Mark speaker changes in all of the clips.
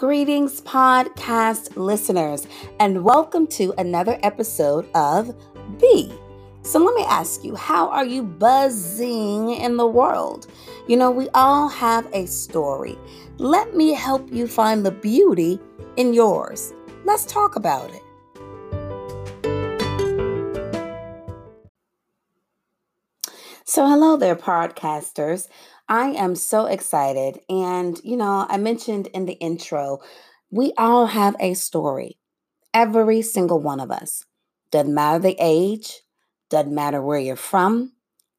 Speaker 1: Greetings, podcast listeners, and welcome to another episode of B. So, let me ask you, how are you buzzing in the world? You know, we all have a story. Let me help you find the beauty in yours. Let's talk about it. So, hello there, podcasters. I am so excited. And, you know, I mentioned in the intro, we all have a story, every single one of us. Doesn't matter the age, doesn't matter where you're from,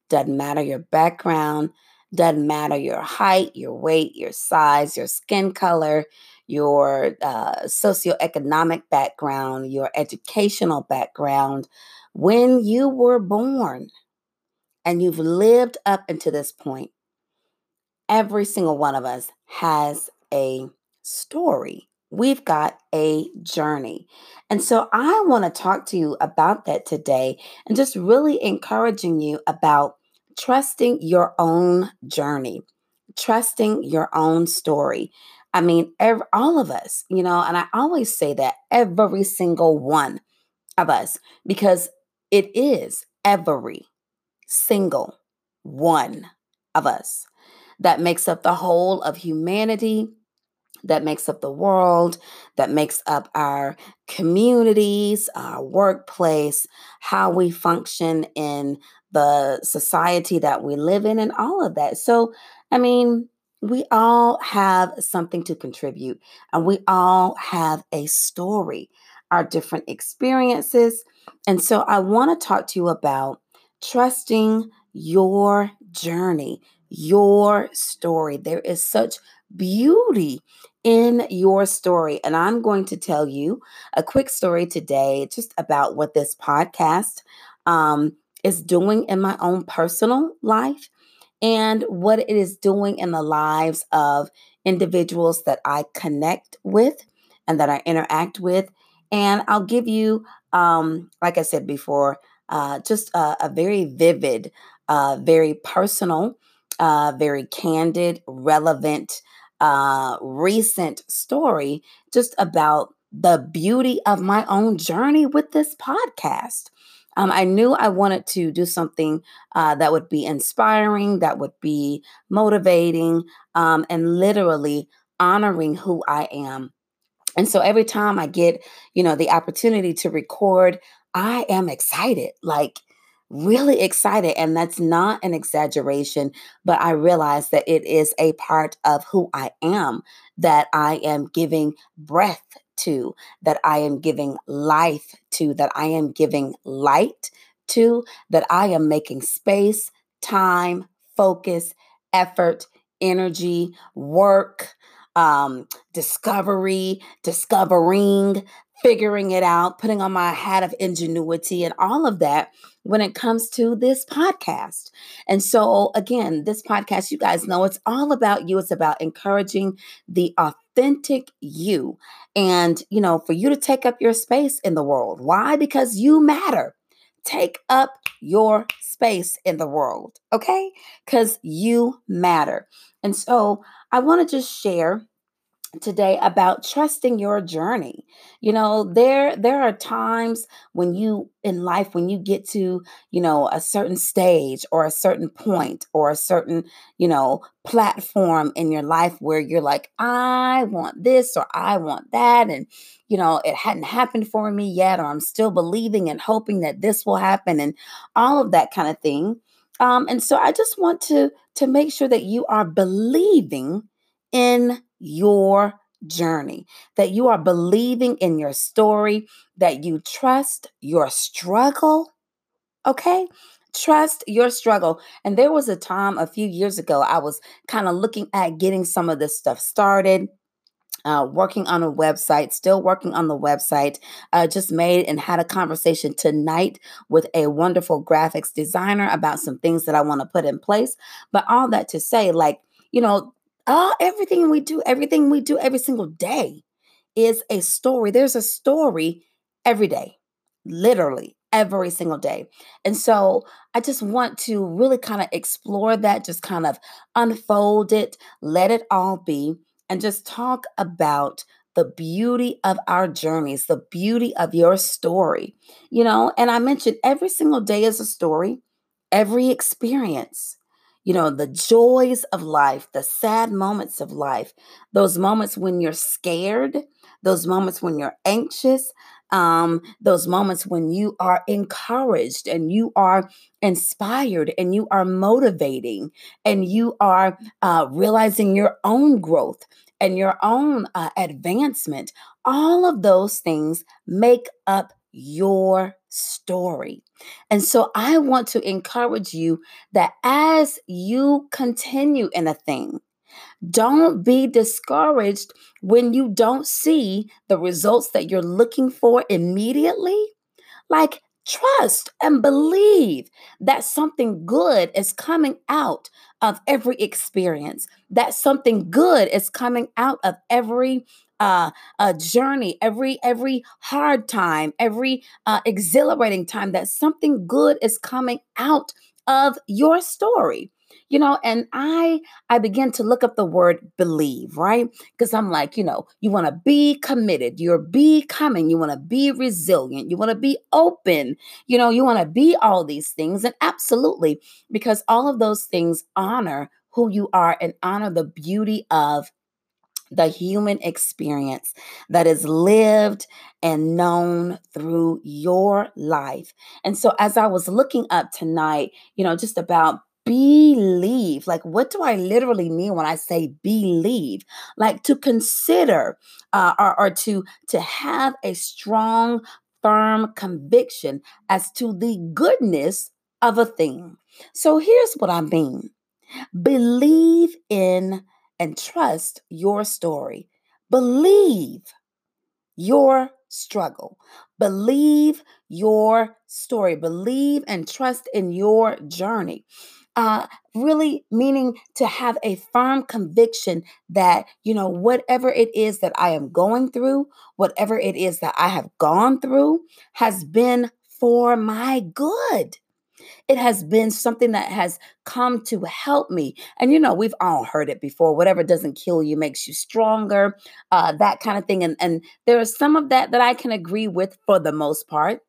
Speaker 1: doesn't matter your background, doesn't matter your height, your weight, your size, your skin color, your uh, socioeconomic background, your educational background. When you were born and you've lived up until this point, every single one of us has a story. We've got a journey. And so I want to talk to you about that today and just really encouraging you about trusting your own journey, trusting your own story. I mean, every, all of us, you know, and I always say that every single one of us, because it is every single one of us that makes up the whole of humanity, that makes up the world, that makes up our communities, our workplace, how we function in the society that we live in, and all of that. So, I mean, we all have something to contribute, and we all have a story, our different experiences. And so, I want to talk to you about trusting your journey, your story. There is such beauty in your story. And I'm going to tell you a quick story today just about what this podcast um, is doing in my own personal life and what it is doing in the lives of individuals that I connect with and that I interact with. And I'll give you, um, like I said before, uh, just a, a, very vivid, uh, very personal uh, very candid, relevant, uh, recent story just about the beauty of my own journey with this podcast. Um, I knew I wanted to do something uh, that would be inspiring, that would be motivating, um, and literally honoring who I am. And so every time I get, you know, the opportunity to record, I am excited. Like, really excited. And that's not an exaggeration, but I realize that it is a part of who I am, that I am giving breath to, that I am giving life to, that I am giving light to, that I am making space, time, focus, effort, energy, work, um, discovery, discovering, figuring it out, putting on my hat of ingenuity, and all of that when it comes to this podcast. And so, again, this podcast, you guys know it's all about you. It's about encouraging the authentic you and, you know, for you to take up your space in the world. Why? Because you matter. Take up your space in the world, okay? Because you matter. And so, I want to just share today about trusting your journey. You know, there there are times when you in life when you get to, you know, a certain stage or a certain point or a certain, you know, platform in your life where you're like, I want this or I want that and you know, it hadn't happened for me yet or I'm still believing and hoping that this will happen and all of that kind of thing. Um, and so I just want to to make sure that you are believing in your journey, that you are believing in your story, that you trust your struggle. Okay? Trust your struggle. And there was a time a few years ago, I was kind of looking at getting some of this stuff started. Uh, working on a website, still working on the website. Uh, just made and had a conversation tonight with a wonderful graphics designer about some things that I want to put in place. But all that to say, like, you know, uh, everything we do, everything we do every single day is a story. There's a story every day, literally every single day. And so I just want to really kind of explore that, just kind of unfold it, let it all be. and just talk about the beauty of our journeys, the beauty of your story. You know, and I mentioned every single day is a story, every experience you know, the joys of life, the sad moments of life, those moments when you're scared, those moments when you're anxious, um, those moments when you are encouraged and you are inspired and you are motivating and you are uh, realizing your own growth and your own uh, advancement. All of those things make up your story. And so I want to encourage you that as you continue in a thing, don't be discouraged when you don't see the results that you're looking for immediately. Like, trust and believe that something good is coming out of every experience, that something good is coming out of every uh, a journey, every every hard time, every uh, exhilarating time, that something good is coming out of your story. You know and i i begin to look up the word believe right? Because i'm like you know you want to be committed you're becoming you want to be resilient you want to be open you know you want to be all these things and absolutely because all of those things honor who you are and honor the beauty of the human experience that is lived and known through your life. And so, as I was looking up tonight, you know, just about believe like what do i literally mean when i say believe? Like to consider uh, or, or to to have a strong firm conviction as to the goodness of a thing. So here's what i mean. Believe in and trust your story. Believe your struggle. Believe your story. Believe and trust in your journey. Uh, really meaning to have a firm conviction that, you know, whatever it is that I am going through, whatever it is that I have gone through, has been for my good. It has been something that has come to help me. And you know, we've all heard it before. Whatever doesn't kill you makes you stronger, uh, that kind of thing. And and there is some of that that I can agree with for the most part.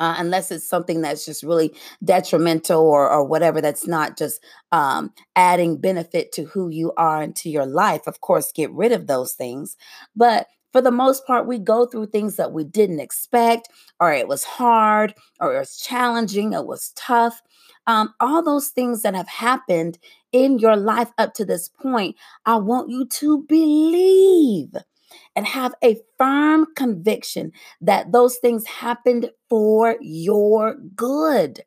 Speaker 1: Uh, unless it's something that's just really detrimental or, or whatever that's not just um, adding benefit to who you are and to your life of course get rid of those things but for the most part, we go through things that we didn't expect, or it was hard, or it was challenging, it was tough. Um, all those things that have happened in your life up to this point, I want you to believe and have a firm conviction that those things happened for your good.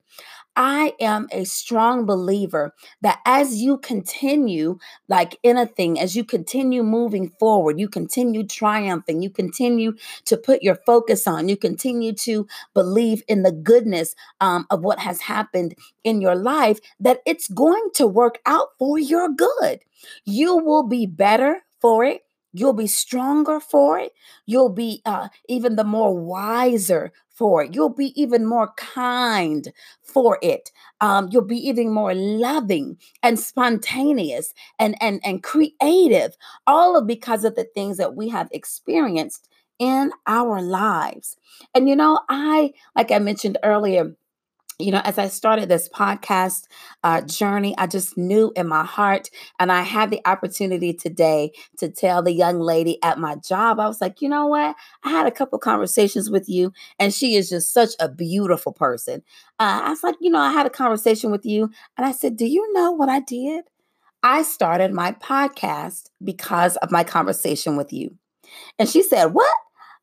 Speaker 1: I am a strong believer that as you continue, like in a thing, as you continue moving forward, you continue triumphing, you continue to put your focus on, you continue to believe in the goodness um, of what has happened in your life, that it's going to work out for your good. You will be better for it. You'll be stronger for it. You'll be uh, even the more wiser for it. You'll be even more kind for it. Um, you'll be even more loving and spontaneous and, and, and creative, all of because of the things that we have experienced in our lives. And you know, I, like I mentioned earlier, you know, as I started this podcast uh, journey, I just knew in my heart, and I had the opportunity today to tell the young lady at my job, I was like, you know what? I had a couple conversations with you, and she is just such a beautiful person. Uh, I was like, you know, I had a conversation with you, and I said, do you know what I did? I started my podcast because of my conversation with you. And she said, What?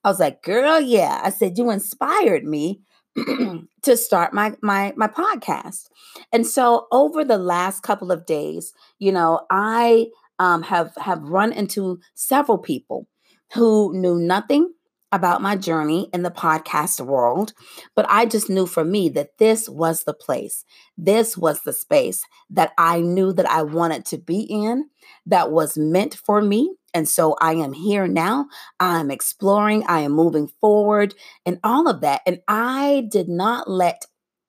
Speaker 1: I was like, Girl, yeah. I said, You inspired me to start my my my podcast. And so over the last couple of days, you know, I um, have have run into several people who knew nothing about my journey in the podcast world, but I just knew for me that this was the place. This was the space that I knew that I wanted to be in that was meant for me and so I am here now. I'm exploring, I am moving forward, and all of that. And I did not let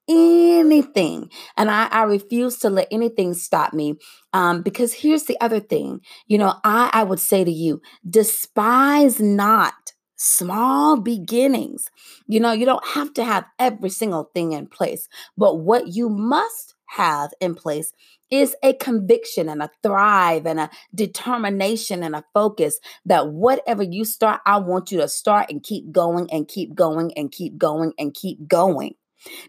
Speaker 1: anything. And I, I refuse to let anything stop me. Um, because here's the other thing, you know, I, I would say to you, despise not small beginnings. You know, you don't have to have every single thing in place, but what you must have in place is a conviction and a thrive and a determination and a focus that whatever you start, I want you to start and keep going and keep going and keep going and keep going.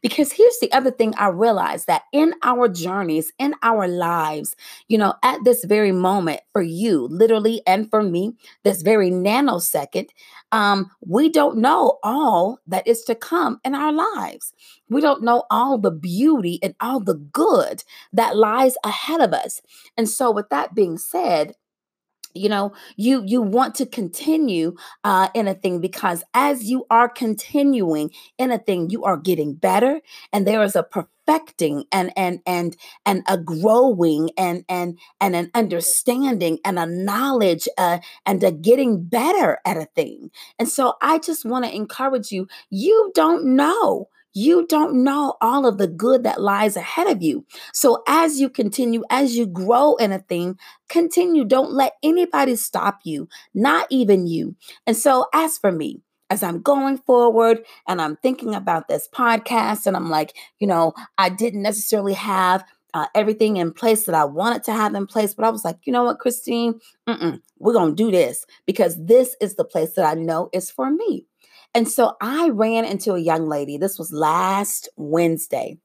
Speaker 1: Because here's the other thing I realized that in our journeys, in our lives, you know, at this very moment, for you, literally, and for me, this very nanosecond, um, we don't know all that is to come in our lives. We don't know all the beauty and all the good that lies ahead of us. And so, with that being said, you know you you want to continue uh, in a thing because as you are continuing in a thing you are getting better and there is a perfecting and and and and a growing and and and an understanding and a knowledge uh, and a getting better at a thing. And so i just want to encourage you you don't know you don't know all of the good that lies ahead of you. So, as you continue, as you grow in a thing, continue. Don't let anybody stop you, not even you. And so, as for me, as I'm going forward and I'm thinking about this podcast, and I'm like, you know, I didn't necessarily have uh, everything in place that I wanted to have in place. But I was like, you know what, Christine, we're going to do this because this is the place that I know is for me. And so I ran into a young lady. This was last Wednesday.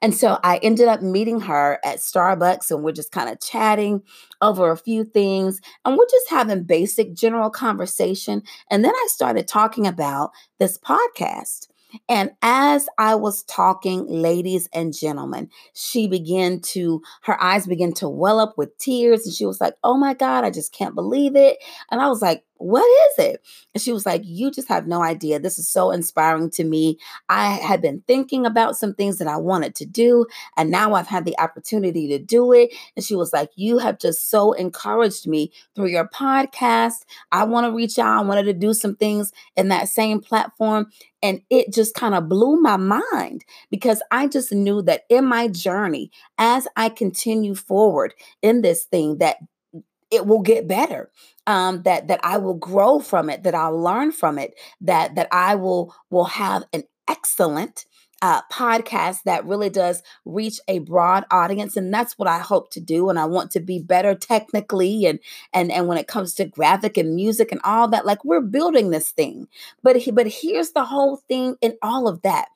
Speaker 1: And so I ended up meeting her at Starbucks and we're just kind of chatting over a few things and we're just having basic general conversation. And then I started talking about this podcast. And as I was talking, ladies and gentlemen, she began to, her eyes began to well up with tears. And she was like, Oh my God, I just can't believe it. And I was like, what is it? And she was like, You just have no idea. This is so inspiring to me. I had been thinking about some things that I wanted to do, and now I've had the opportunity to do it. And she was like, You have just so encouraged me through your podcast. I want to reach out. I wanted to do some things in that same platform. And it just kind of blew my mind because I just knew that in my journey, as I continue forward in this thing, that it will get better um, that that I will grow from it, that I'll learn from it, that that I will will have an excellent uh, podcast that really does reach a broad audience, and that's what I hope to do. And I want to be better technically, and and and when it comes to graphic and music and all that, like we're building this thing. But but here's the whole thing in all of that.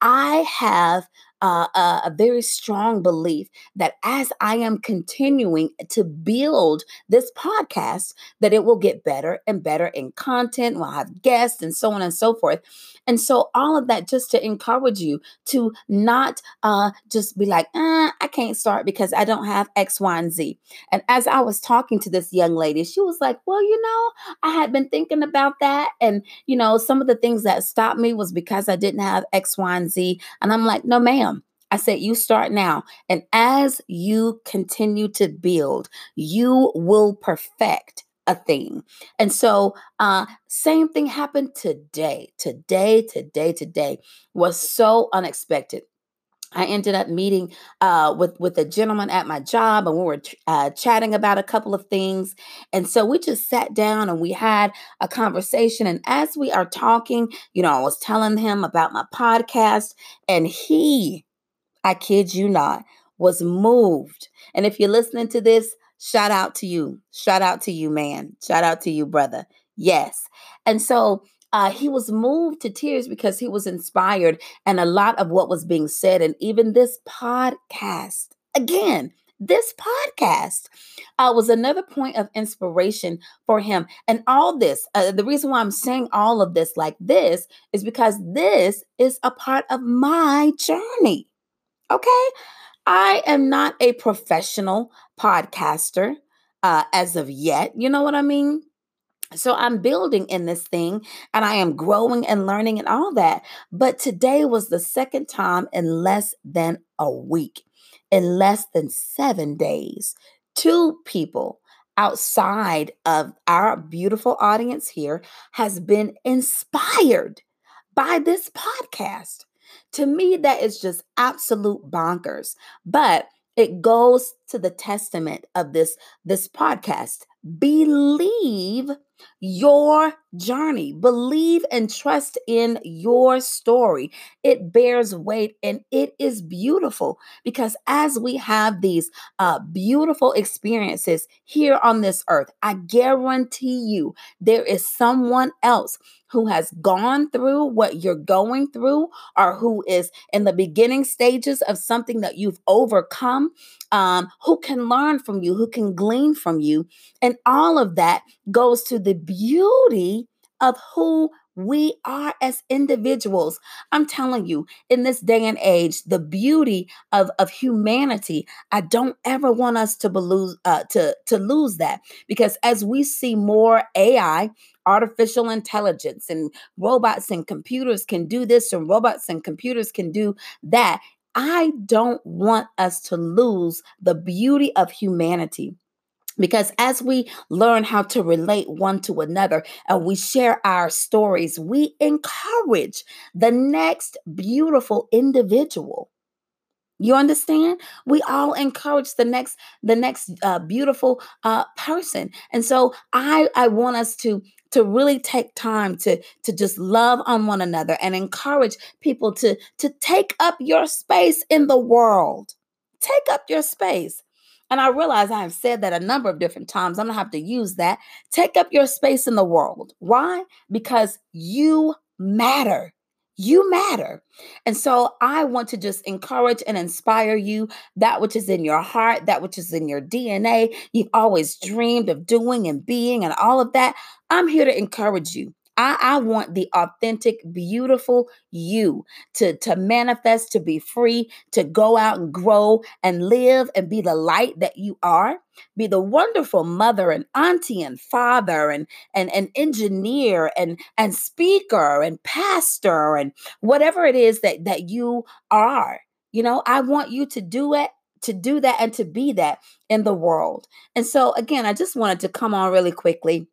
Speaker 1: I have uh, a, a very strong belief that as I am continuing to build this podcast, that it will get better and better in content. We'll have guests and so on and so forth. And so, all of that just to encourage you to not uh, just be like, uh, I can't start because I don't have X, Y, and Z. And as I was talking to this young lady, she was like, Well, you know, I had been thinking about that. And, you know, some of the things that stopped me was because I didn't have X, Y, and Z. And I'm like, No, ma'am. I said, you start now. And as you continue to build, you will perfect a thing. And so, uh, same thing happened today. Today, today, today was so unexpected. I ended up meeting uh, with with a gentleman at my job, and we were uh, chatting about a couple of things. And so we just sat down and we had a conversation. And as we are talking, you know, I was telling him about my podcast, and he I kid you not, was moved. And if you're listening to this, shout out to you. Shout out to you, man. Shout out to you, brother. Yes. And so uh, he was moved to tears because he was inspired and a lot of what was being said. And even this podcast, again, this podcast uh, was another point of inspiration for him. And all this, uh, the reason why I'm saying all of this like this is because this is a part of my journey. Okay. I am not a professional podcaster uh, as of yet. You know what I mean? So I'm building in this thing and I am growing and learning and all that. But today was the second time in less than a week, in less than seven days, two people outside of our beautiful audience here has been inspired by this podcast. To me, that is just absolute bonkers. But it goes to the testament of this this podcast. Believe your journey. Believe and trust in your story. It bears weight and it is beautiful because as we have these uh, beautiful experiences here on this earth, I guarantee you there is someone else who has gone through what you're going through or who is in the beginning stages of something that you've overcome, um, who can learn from you, who can glean from you. And all of that goes to the beauty of who we are as individuals. I'm telling you, in this day and age, the beauty of, of humanity, I don't ever want us to lose uh, to, to lose that because as we see more AI, artificial intelligence and robots and computers can do this and robots and computers can do that. I don't want us to lose the beauty of humanity. Because as we learn how to relate one to another and we share our stories, we encourage the next beautiful individual. You understand? We all encourage the next the next uh, beautiful uh, person, and so I I want us to to really take time to to just love on one another and encourage people to to take up your space in the world. Take up your space. And I realize I have said that a number of different times. I'm going to have to use that. Take up your space in the world. Why? Because you matter. You matter. And so I want to just encourage and inspire you that which is in your heart, that which is in your DNA, you've always dreamed of doing and being and all of that. I'm here to encourage you. I, I want the authentic, beautiful you to, to manifest, to be free, to go out and grow and live and be the light that you are. Be the wonderful mother and auntie and father and, and, and engineer and, and speaker and pastor and whatever it is that, that you are. You know, I want you to do it to do that and to be that in the world. And so, again, I just wanted to come on really quickly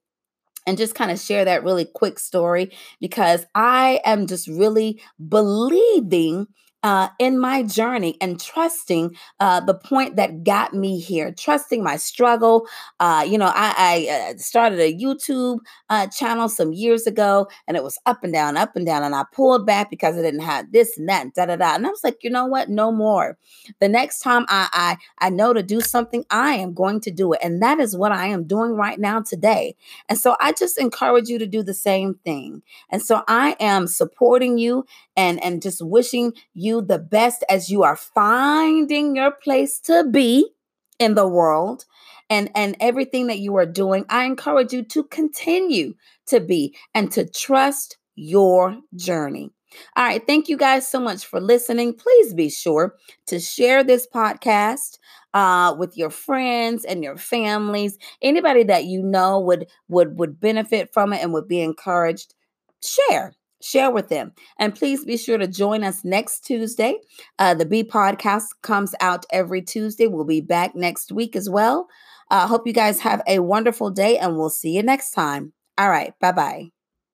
Speaker 1: and just kind of share that really quick story because I am just really believing uh, in my journey and trusting uh, the point that got me here, trusting my struggle. Uh, you know, I, I uh, started a YouTube uh, channel some years ago and it was up and down, up and down. And I pulled back because I didn't have this and that, da da da. And I was like, you know what? No more. The next time I, I, I know to do something, I am going to do it. And that is what I am doing right now today. And so I just encourage you to do the same thing. And so I am supporting you and, and just wishing you you the best as you are finding your place to be in the world and and everything that you are doing i encourage you to continue to be and to trust your journey. All right thank you guys so much for listening. Please be sure to share this podcast uh, with your friends and your families. Anybody that you know would would would benefit from it and would be encouraged share share with them. And please be sure to join us next Tuesday. Uh, the B podcast comes out every Tuesday. We'll be back next week as well. I uh, hope you guys have a wonderful day and we'll see you next time. All right. Bye bye.